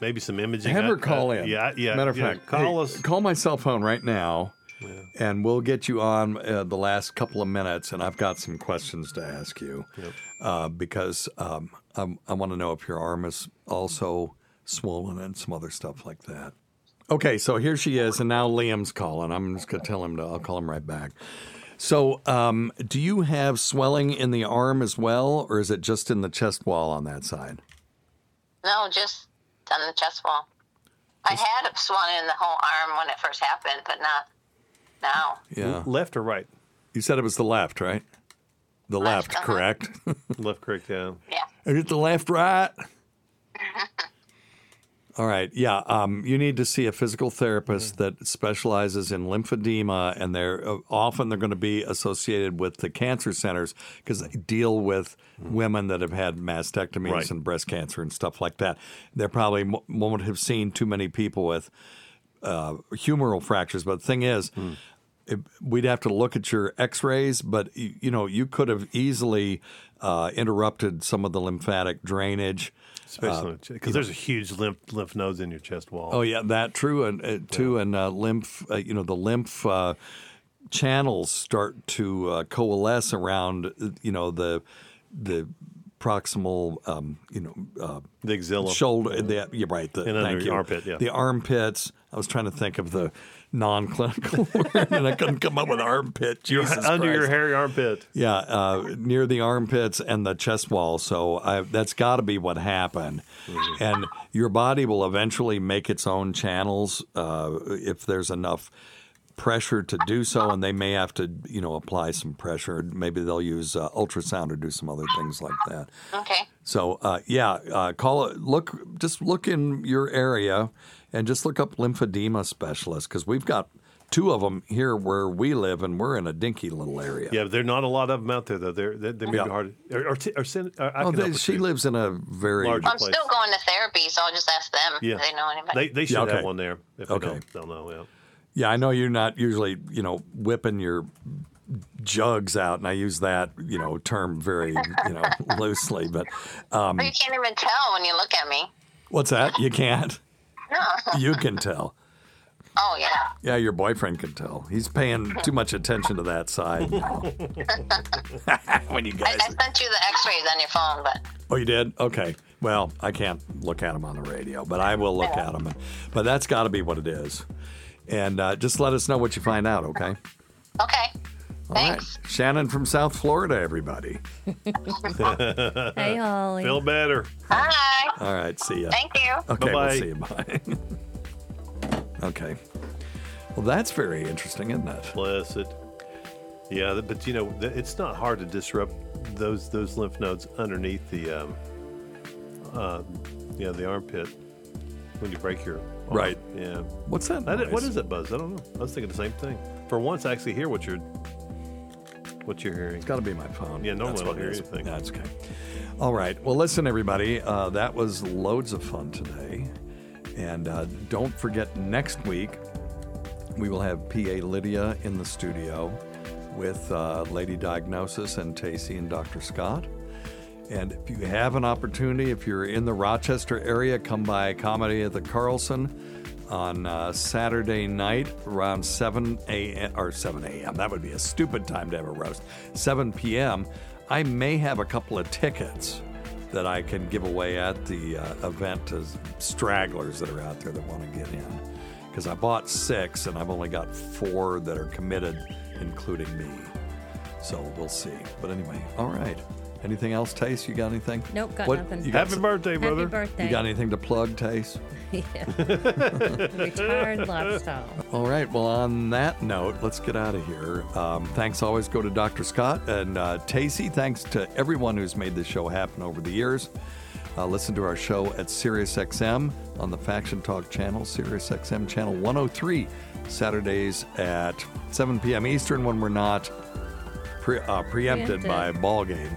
maybe some imaging. Have her call I- in. Yeah, yeah. Matter of yeah, fact, call hey, us. Call my cell phone right now, and we'll get you on uh, the last couple of minutes. And I've got some questions to ask you uh, because um, I'm, I want to know if your arm is also swollen and some other stuff like that. Okay, so here she is, and now Liam's calling. I'm just gonna tell him to. I'll call him right back. So, um, do you have swelling in the arm as well, or is it just in the chest wall on that side? No, just on the chest wall. I had a swan in the whole arm when it first happened, but not now. Yeah. Left or right? You said it was the left, right? The left, uh-huh. correct? Left, correct, yeah. Yeah. Is it the left, right? All right. Yeah. Um, you need to see a physical therapist that specializes in lymphedema, and they're uh, often they're going to be associated with the cancer centers because they deal with women that have had mastectomies Right. and breast cancer and stuff like that. They probably mo- won't have seen too many people with uh, humeral fractures, but the thing is. it- we'd have to look at your x-rays but you, you know you could have easily uh, interrupted some of the lymphatic drainage Especially uh, because there's a huge lymph lymph nodes in your chest wall. Oh yeah, that true, and uh, too, and uh, lymph. Uh, you know, the lymph uh, channels start to uh, coalesce around. uh, You know, the the proximal. Um, you know, uh, the axilla, shoulder. The, you're right. The, And under thank you. armpit, yeah. The armpits. I was trying to think of the non-clinical [laughs] word, and I couldn't come up with armpit. Your- Jesus under your hairy armpit. Yeah, uh, near the armpits and the chest wall. So I, that's got to be what happened. Mm-hmm. And your body will eventually make its own channels uh, if there's enough pressure to do so, and they may have to, you know, apply some pressure. Maybe they'll use uh, ultrasound or do some other things like that. Okay. So uh, yeah, uh, call it. Look, just look in your area and just look up lymphedema specialist because we've got two of them here where we live, and we're in a dinky little area. Yeah, but there are not a lot of them out there though. They're they, they may Yeah. be hard. Or, or, t- or or I Oh, they, she too. lives in a very Larger I'm place. still going to therapy, so I'll just ask them Yeah. if they know anybody. They they should Yeah, okay. have one there. If they Okay. don't, they'll know. Yeah. Yeah, I know you're not usually, you know, whipping your jugs out, and I use that, you know, term very, you know, [laughs] loosely. But um, But you can't even tell when you look at me. what's that? You can't. No. You can tell. Oh yeah. Yeah, your boyfriend can tell. He's paying too much attention to that side. [laughs] [laughs] when you I, guys, I sent you the X-rays on your phone, but oh, you did? Okay. Well, I can't look at them on the radio, but I will look at them. But that's got to be what it is. And uh, just let us know what you find out, okay? okay. All right. Shannon from South Florida, everybody. [laughs] Hey, Holly. Feel better. Hi. All right. See ya. Thank you. Okay. Bye-bye. We'll see you. Bye. [laughs] okay. Well, that's very interesting, isn't it? Blessed. Yeah, but you know, it's not hard to disrupt those those lymph nodes underneath the, um, uh, yeah, the armpit when you break your arm. Right. Yeah. What's that? I did- what it, Buzz? I don't know. I was thinking the same thing. For once, I actually hear what you're what you're hearing. It's got to be my phone. Yeah, normally That's I what don't hear anything. That's okay. All right. Well, listen, everybody. Uh, that was loads of fun today. And uh, don't forget, next week, we will have PA Lydia in the studio with uh, Lady Diagnosis and Tacie and Dr. Scott. And if you have an opportunity, if you're in the Rochester area, come by Comedy at the Carlson on uh, Saturday night around 7 a.m. or 7 a.m. That would be a stupid time to have a roast. 7 p.m. I may have a couple of tickets that I can give away at the uh, event to stragglers that are out there that want to get in. Because I bought six and I've only got four that are committed, including me. So we'll see. But anyway, all right. Anything else, Tace? You got anything? Nope, got What- nothing. you got Happy some- birthday, brother. Happy birthday. You got anything to plug, Tace? [laughs] yeah. [laughs] Retired lifestyle. All right. Well, on that note, let's get out of here. Um, thanks always go to Dr. Scott and uh, Tacie. Thanks to everyone who's made this show happen over the years. Uh, listen to our show at SiriusXM on the Faction Talk channel, SiriusXM channel 103, Saturdays at 7 p.m. Eastern when we're not pre- uh, preempted, Preempted. by ball game.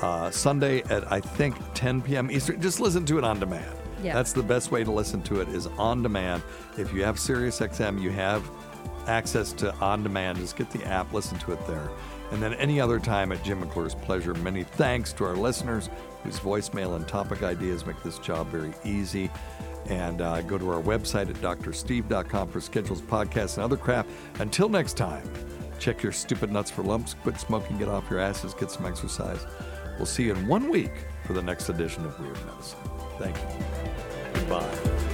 Uh, Sunday at I think 10 p.m. Eastern. Just listen to it on demand. Yeah. That's the best way to listen to it is on demand. If you have SiriusXM, you have access to on demand. Just get the app, listen to it there. And then any other time at Jim McClure's pleasure. Many thanks to our listeners whose voicemail and topic ideas make this job very easy. And uh, go to our website at drsteve.com for schedules, podcasts, and other crap. Until next time, check your stupid nuts for lumps, quit smoking, get off your asses, get some exercise. We'll see you in one week for the next edition of Weird Medicine. Thank you. Goodbye.